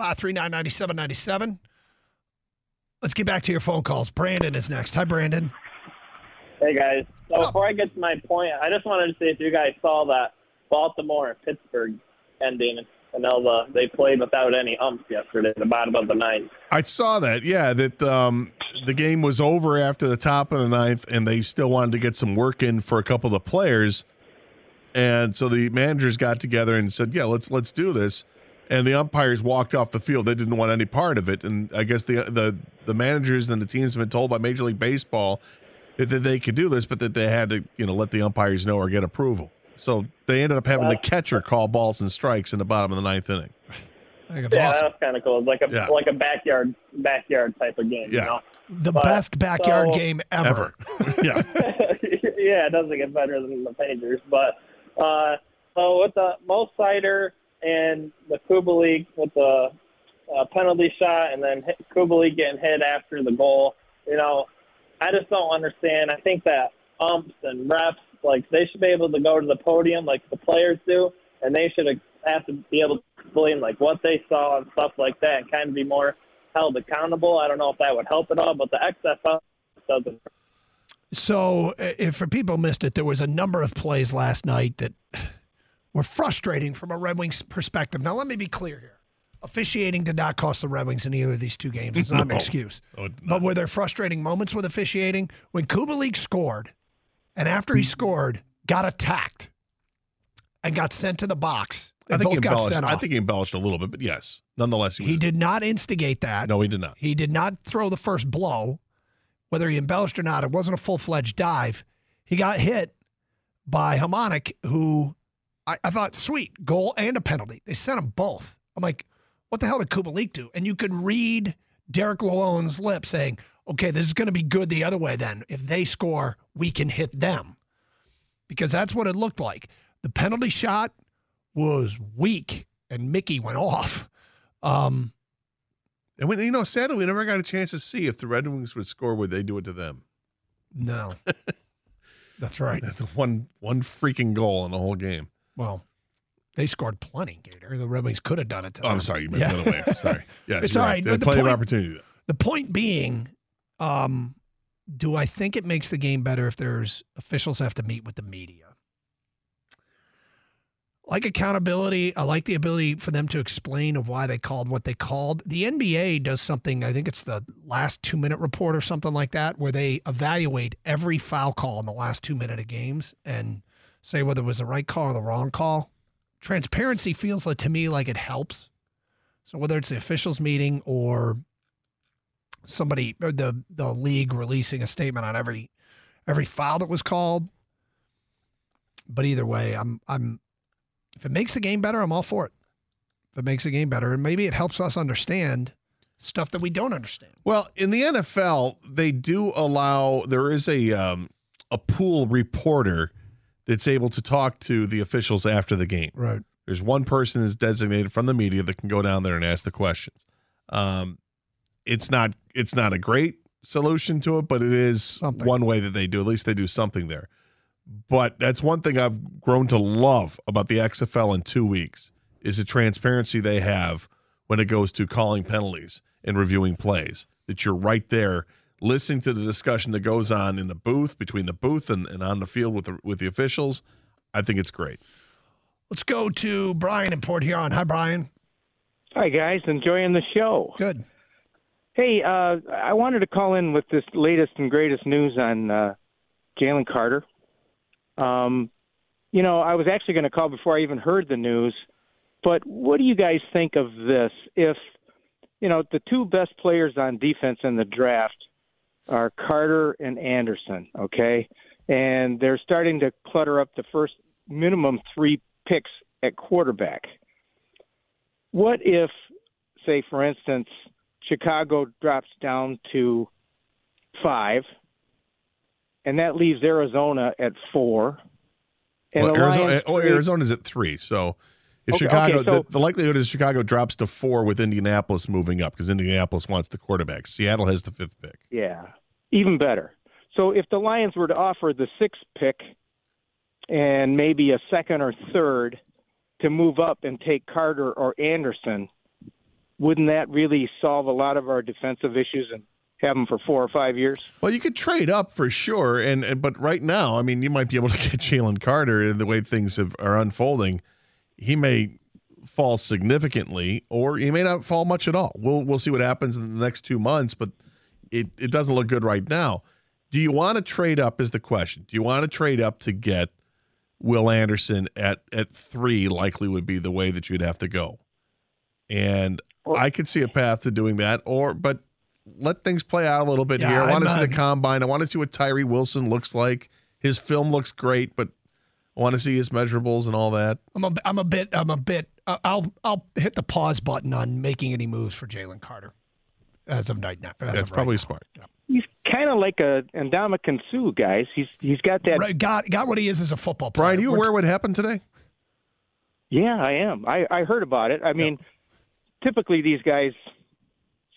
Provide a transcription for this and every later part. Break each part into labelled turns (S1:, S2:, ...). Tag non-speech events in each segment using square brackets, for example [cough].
S1: 539 9797. Let's get back to your phone calls. Brandon is next. Hi, Brandon.
S2: Hey guys. So before I get to my point, I just wanted to see if you guys saw that Baltimore and Pittsburgh ending. I know the, they played without any umps yesterday, the bottom of the ninth.
S3: I saw that. Yeah, that um, the game was over after the top of the ninth, and they still wanted to get some work in for a couple of the players. And so the managers got together and said, "Yeah, let's let's do this." And the umpires walked off the field. They didn't want any part of it. And I guess the the the managers and the teams have been told by Major League Baseball that, that they could do this, but that they had to you know let the umpires know or get approval. So they ended up having the catcher call balls and strikes in the bottom of the ninth inning.
S1: I think it's
S2: yeah,
S1: awesome.
S2: that was kind of cool. It's like a
S3: Yeah.
S2: like a backyard backyard type of game.
S3: Yeah.
S2: You know?
S1: The
S2: But-
S1: best backyard
S2: so-
S1: game ever. [laughs]
S3: yeah. [laughs]
S2: yeah, it doesn't get better than the Pagers. But uh, so with the Moritz Seider and the Kubalik with the uh, penalty shot, and then Kubalik getting hit after the goal, you know, I just don't understand. I think that umps and refs, like they should be able to go to the podium like the players do, and they should have to be able to explain like what they saw and stuff like that, and kind of be more held accountable. I don't know if that would help at all, but the XFL doesn't
S1: So, if for people missed it, there was a number of plays last night that were frustrating from a Red Wings perspective. Now, let me be clear here. Officiating did not cost the Red Wings in either of these two games. It's not an [laughs] excuse.
S3: Oh,
S1: But were there frustrating moments with officiating? When Kubalik scored, and after he scored, got attacked and got sent to the box,
S3: I think, he
S1: both got
S3: embellished, I think he embellished a little bit, but yes, nonetheless, he, was,
S1: he did not instigate that.
S3: No, he did not.
S1: He did not throw the first blow. Whether he embellished or not, it wasn't a full fledged dive. He got hit by Hamonic, who I, I thought, sweet, goal and a penalty. They sent him both. I'm like, what the hell did Kubalik do? And you could read Derek Lalonde's lips saying, okay, this is going to be good the other way then. If they score, we can hit them. Because that's what it looked like. The penalty shot was weak, and Mickey went off. Um,
S3: And when, you know, sadly, we never got a chance to see if the Red Wings would score. Would they do it to them?
S1: No. [laughs] That's right.
S3: The [laughs] one one freaking goal in the whole game.
S1: Well, they scored plenty, Gator. The Red Wings could have done it to
S3: Oh, I'm sorry, you meant
S1: Yeah.
S3: the other way. Sorry. [laughs] Yes,
S1: It's all
S3: right.
S1: right,
S3: They had
S1: but the
S3: plenty
S1: point-
S3: of opportunity.
S1: The point being, um, do I think it makes the game better if there's officials have to meet with the media? Like accountability, I like the ability for them to explain of why they called what they called. The NBA does something, I think it's the last two minute report or something like that, where they evaluate every foul call in the last two minute of games and say whether it was the right call or the wrong call. Transparency feels like to me like it helps. So whether it's the officials meeting or somebody or the the league releasing a statement on every every foul that was called. But either way, I'm I'm if it makes the game better, I'm all for it. If it makes the game better, and maybe it helps us understand stuff that we don't understand.
S3: Well, in the NFL, they do allow there is a um, a pool reporter that's able to talk to the officials after the game.
S1: Right.
S3: There's one person that's designated from the media that can go down there and ask the questions. Um, it's not it's not a great solution to it, but it is
S1: Something.
S3: one way that they do. At least they do something there. But that's one thing I've grown to love about the XFL in two weeks is the transparency they have when it goes to calling penalties and reviewing plays. That you're right there listening to the discussion that goes on in the booth between the booth and, and on the field with the with the officials. I think it's great.
S1: Let's go to Brian in Port Huron. Hi, Brian.
S4: Hi guys, enjoying the show.
S1: Good.
S4: Hey, uh, I wanted to call in with this latest and greatest news on uh, Jalen Carter. Um, you know, I was actually going to call before I even heard the news, but what do you guys think of this? If you know the two best players on defense in the draft are Carter and Anderson, okay, and they're starting to clutter up the first minimum three picks at quarterback. What if say, for instance, Chicago drops down to five, and that leaves Arizona at four.
S3: And well, Arizona, oh, Arizona's at three. So if okay, Chicago, okay, so, the, the, likelihood is Chicago drops to four with Indianapolis moving up because Indianapolis wants the quarterback. Seattle has the fifth pick.
S4: Yeah, even better. So if the Lions were to offer the sixth pick and maybe a second or third to move up and take Carter or Anderson, wouldn't that really solve a lot of our defensive issues and have them for four or five years?
S3: Well, you could trade up for sure, and, and but right now, I mean, you might be able to [laughs] get Jalen Carter And the way things have, are unfolding. He may fall significantly, or he may not fall much at all. We'll we'll see what happens in the next two months, but it, it doesn't look good right now. Do you want to trade up? Is the question. Do you want to trade up to get Will Anderson at at three? Likely would be the way that you'd have to go, and well, I could see a path to doing that. Or, but let things play out a little bit yeah, here. I want to see the combine. I want to see what Tyree Wilson looks like. His film looks great, but I want to see his measurables and all that.
S1: I'm a, I'm a bit, I'm a bit. Uh, I'll, I'll hit the pause button on making any moves for Jalen Carter as of right now.
S3: That's probably smart. Yeah.
S4: He's kind of like a Ndamukong Suh, guys. He's he's got that.
S1: Right, got got what he is as a football player.
S3: Brian, you aware what happened today?
S4: Yeah, I am. I I heard about it. I mean, typically these guys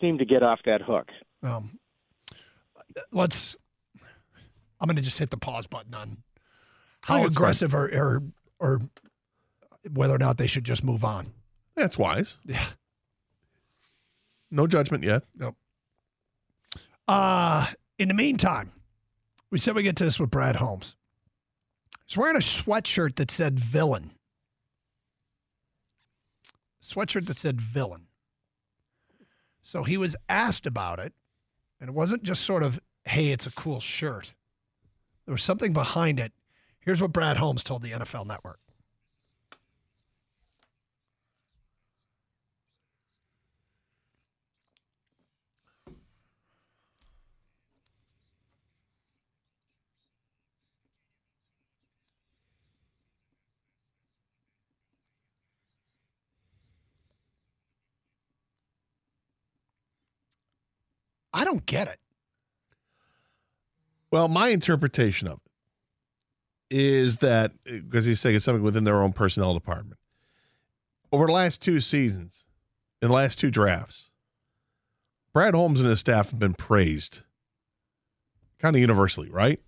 S4: seem to get off that hook. Um,
S1: let's. I'm going to just hit the pause button on how aggressive or, or or whether or not they should just move on.
S3: That's wise.
S1: Yeah.
S3: No judgment yet.
S1: Nope. Uh, in the meantime, we said we get to this with Brad Holmes. He's wearing a sweatshirt that said villain. Sweatshirt that said villain. So he was asked about it, and it wasn't just sort of, hey, it's a cool shirt. There was something behind it. Here's what Brad Holmes told the NFL Network. I don't get it.
S3: Well, my interpretation of it is that because he's saying it's something within their own personnel department. Over the last two seasons, in the last two drafts, Brad Holmes and his staff have been praised kind of universally, right?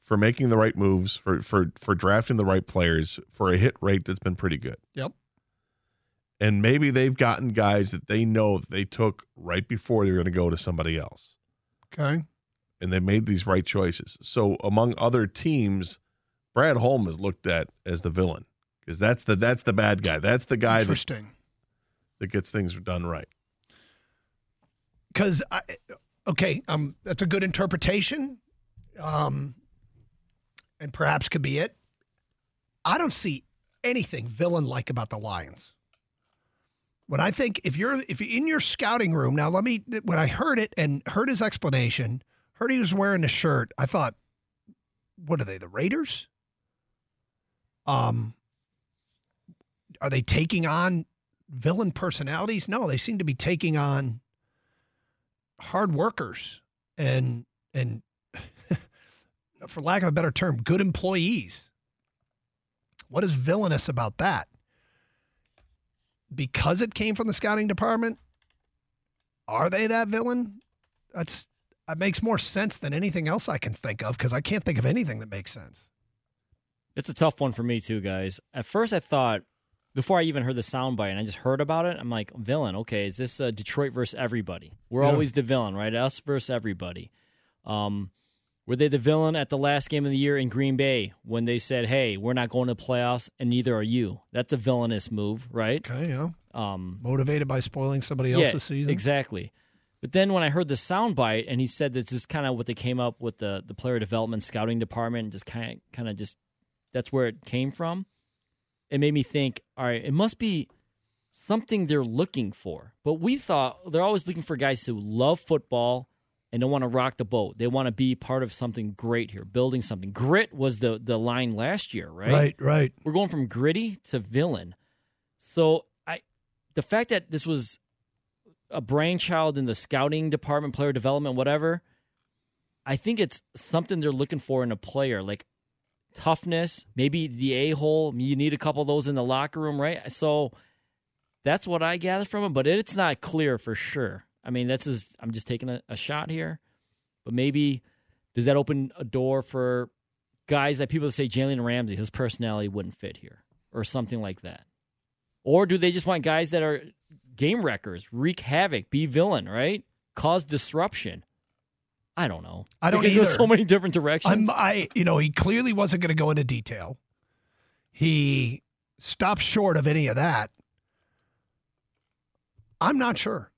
S3: For making the right moves, for for for drafting the right players, for a hit rate that's been pretty good.
S1: Yep
S3: and maybe they've gotten guys that they know that they took right before they're going to go to somebody else.
S1: Okay.
S3: And they made these right choices. So among other teams, Brad Holmes is looked at as the villain because that's the that's the bad guy. That's the guy
S1: Interesting.
S3: That, that gets things done right.
S1: Because okay, um, that's a good interpretation, um, and perhaps could be it. I don't see anything villain like about the Lions. When I think if you're if you're in your scouting room now, let me when I heard it and heard his explanation, heard he was wearing a shirt, I thought, what are they, the Raiders? Um, are they taking on villain personalities? No, they seem to be taking on hard workers and and [laughs] for lack of a better term, good employees. What is villainous about that? Because it came from the scouting department, are they that villain? That's that makes more sense than anything else I can think of because I can't think of anything that makes sense.
S5: It's a tough one for me too, guys. At first, I thought before I even heard the soundbite and I just heard about it, I'm like, villain. Okay, is this uh, Detroit versus everybody? We're yeah. always the villain, right? Us versus everybody. Um, were they the villain at the last game of the year in Green Bay when they said, "Hey, we're not going to playoffs, and neither are you"? That's a villainous move, right?
S1: Okay, yeah. Um, Motivated by spoiling somebody else's yeah, season.
S5: Exactly. But then when I heard the soundbite and he said that this is kind of what they came up with the the player development scouting department, and just kind of kind of just that's where it came from. It made me think, all right, it must be something they're looking for. But we thought they're always looking for guys who love football and don't want to rock the boat. They want to be part of something great here, building something. Grit was the the line last year, right?
S1: Right, right.
S5: We're going from gritty to villain. So I the fact that this was a brainchild in the scouting department, player development, whatever, I think it's something they're looking for in a player, like toughness, maybe the a hole. You need a couple of those in the locker room, right? So that's what I gather from it, but it's not clear for sure. I mean, that's just, I'm just taking a, a shot here, but maybe does that open a door for guys that people say Jalen Ramsey, his personality wouldn't fit here, or something like that? Or do they just want guys that are game wreckers, wreak havoc, be villain, right? Cause disruption. I don't know.
S1: I don't either.
S5: so many different directions.
S1: I'm, I, you know, he clearly wasn't going to go into detail. He stopped short of any of that. I'm not sure.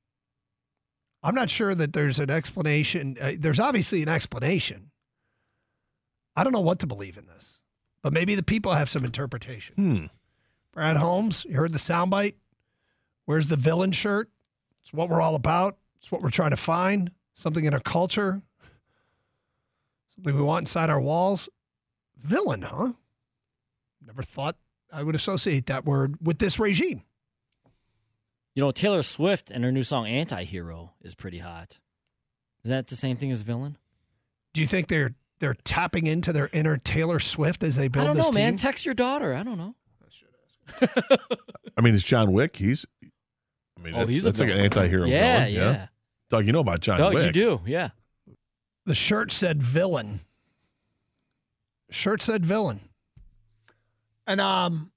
S1: I'm not sure that there's an explanation. Uh, there's obviously an explanation. I don't know what to believe in this, but maybe the people have some interpretation.
S3: Hmm.
S1: Brad Holmes, you heard the soundbite. Where's the villain shirt? It's what we're all about. It's what we're trying to find. Something in our culture. Something we want inside our walls. Villain, huh? Never thought I would associate that word with this regime.
S5: You know, Taylor Swift and her new song "Anti-Hero" is pretty hot. Is that the same thing as villain?
S1: Do you think they're they're tapping into their inner Taylor Swift as they build
S5: I don't
S1: this
S5: know,
S1: team?
S5: man. Text your daughter. I don't know.
S3: I should ask. [laughs] I mean, it's John Wick. He's. I mean,
S5: Oh,
S3: that's,
S5: he's a
S3: that's like an
S5: villain.
S3: anti-hero
S5: Yeah,
S3: villain.
S5: yeah.
S3: Doug, you know about John
S5: Doug,
S3: Wick?
S5: you do, yeah.
S1: The shirt said villain. Shirt said villain. And um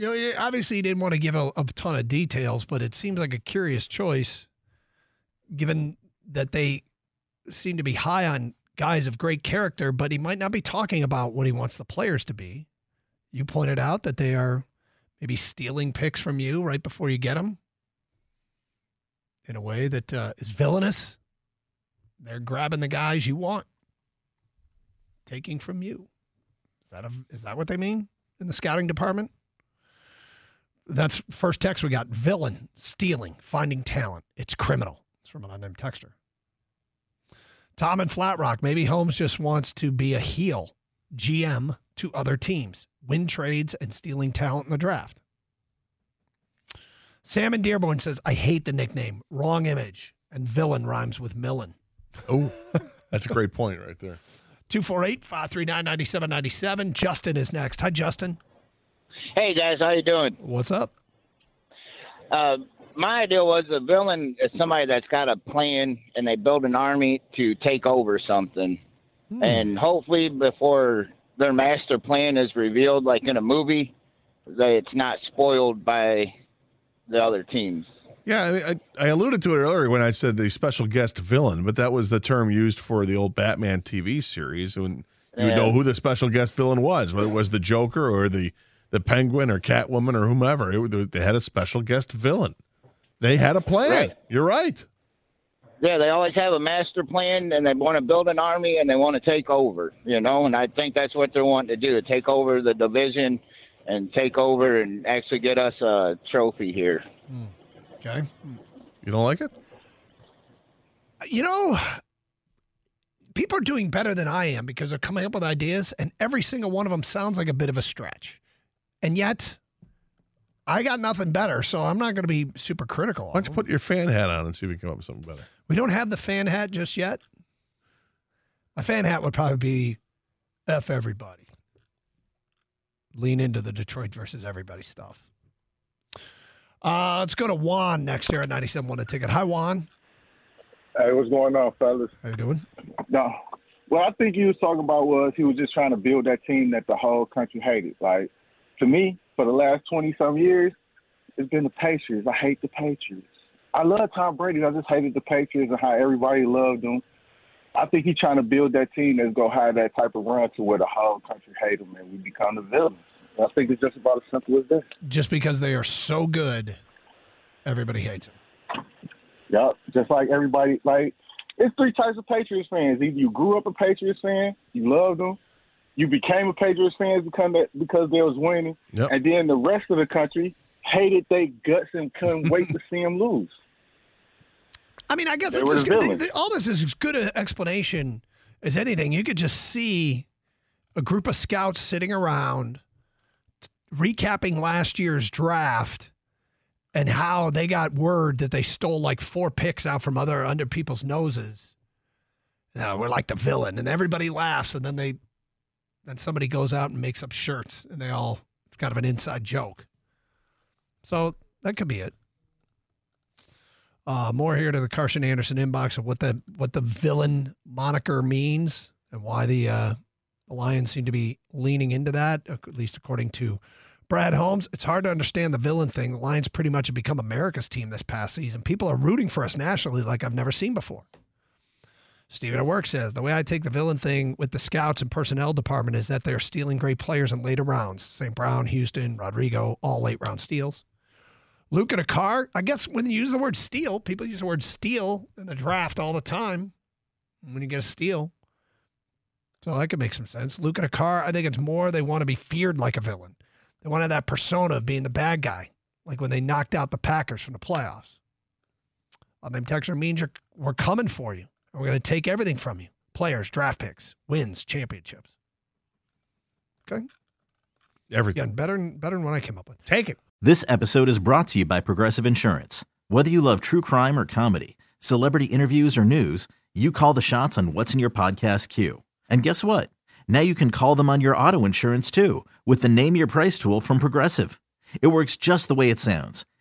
S1: you know, obviously he didn't want to give a, a ton of details, but it seems like a curious choice given that they seem to be high on guys of great character, but he might not be talking about what he wants the players to be. You pointed out that they are maybe stealing picks from you right before you get them in a way that uh, is villainous. They're grabbing the guys you want, taking from you. Is that a, is that what they mean in the scouting department? That's first text we got. Villain, stealing, finding talent. It's criminal. It's from an unnamed texter. Tom and Flat Rock. Maybe Holmes just wants to be a heel GM to other teams, win trades, and stealing talent in the draft. Sam in Dearborn says, I hate the nickname. Wrong image. And villain rhymes with Millen.
S3: Oh, that's a great point right there. [laughs]
S1: 248 539 9797. Justin is next. Hi, Justin.
S6: Hey guys, how you doing?
S1: What's up?
S6: Uh, my idea was a villain is somebody that's got a plan and they build an army to take over something, and hopefully before their master plan is revealed, like in a movie, that it's not spoiled by the other teams.
S3: Yeah, I, mean, I, I alluded to it earlier when I said the special guest villain, but that was the term used for the old Batman TV series when you
S6: Yeah.
S3: know who the special guest villain was, whether it was the Joker or the the Penguin or Catwoman or whomever. It, they had a special guest villain. They had a plan.
S6: Right.
S3: You're right.
S6: Yeah, they always have a master plan and they want to build an army and they want to take over, you know, and I think that's what they're wanting to do, to take over the division and take over and actually get us a trophy here. Hmm.
S1: Okay. Hmm.
S3: You don't like it?
S1: You know, people are doing better than I am because they're coming up with ideas, and every single one of them sounds like a bit of a stretch. And yet, I got nothing better, so I'm not going to be super critical.
S3: Why don't you put your fan hat on and see if we can come up with something better?
S1: We don't have the fan hat just yet. My fan hat would probably be F everybody. Lean into the Detroit versus everybody stuff. Uh, let's go to Juan next here at 97 1 a ticket. Hi, Juan.
S7: Hey, what's going on, fellas?
S1: How you doing?
S7: No. What I think he was talking about was he was just trying to build that team that the whole country hated. Like, to me, for the last 20 some years, it's been the Patriots. I hate the Patriots. I love Tom Brady. I just hated the Patriots and how everybody loved them. I think he's trying to build that team that's going to have that type of run to where the whole country hate them and we become the villains. I think it's just about as simple as this.
S1: Just because they are so good, everybody hates them.
S7: Yep. Just like everybody, like it's three types of Patriots fans. Either you grew up a Patriots fan, you loved them, you became a Patriots fan because that, because they was winning,
S3: Yep.
S7: and then the rest of the country hated their guts and couldn't wait to see them lose.
S1: I mean, I guess
S7: They
S1: it's
S7: were
S1: as
S7: the
S1: good.
S7: villains.
S1: the- all this is as good an explanation as anything. You could just see a group of scouts sitting around t- recapping last year's draft and how they got word that they stole like four picks out from other under people's noses. Yeah, we're like the villain, and everybody laughs, and then they, then somebody goes out and makes up shirts, and they all it's kind of an inside joke. So that could be it. Uh, more here to the Karsch and Anderson inbox of what the what the villain moniker means and why the uh, the Lions seem to be leaning into that, at least according to Brad Holmes. It's hard to understand the villain thing. The Lions pretty much have become America's team this past season. People are rooting for us nationally like I've never seen before. Stephen at work says the way I take the villain thing with the scouts and personnel department is that they're stealing great players in later rounds. St. Brown, Houston, Rodriguez, all late round steals. Luke in a car. I guess when you use the word steal, people use the word steal in the draft all the time. When you get a steal. So that could make some sense. Luke in a car, I think it's more they want to be feared like a villain. They want to have that persona of being the bad guy, like when they knocked out the Packers from the playoffs. I'll Name Texter means we're coming for you. We're going to take everything from you players, draft picks, wins, championships. Okay.
S3: Everything.
S1: Again, better, better than what I came up with.
S3: Take it.
S8: This episode is brought to you by Progressive Insurance. Whether you love true crime or comedy, celebrity interviews or news, you call the shots on what's in your podcast queue. And guess what? Now you can call them on your auto insurance too with the Name Your Price tool from Progressive. It works just the way it sounds.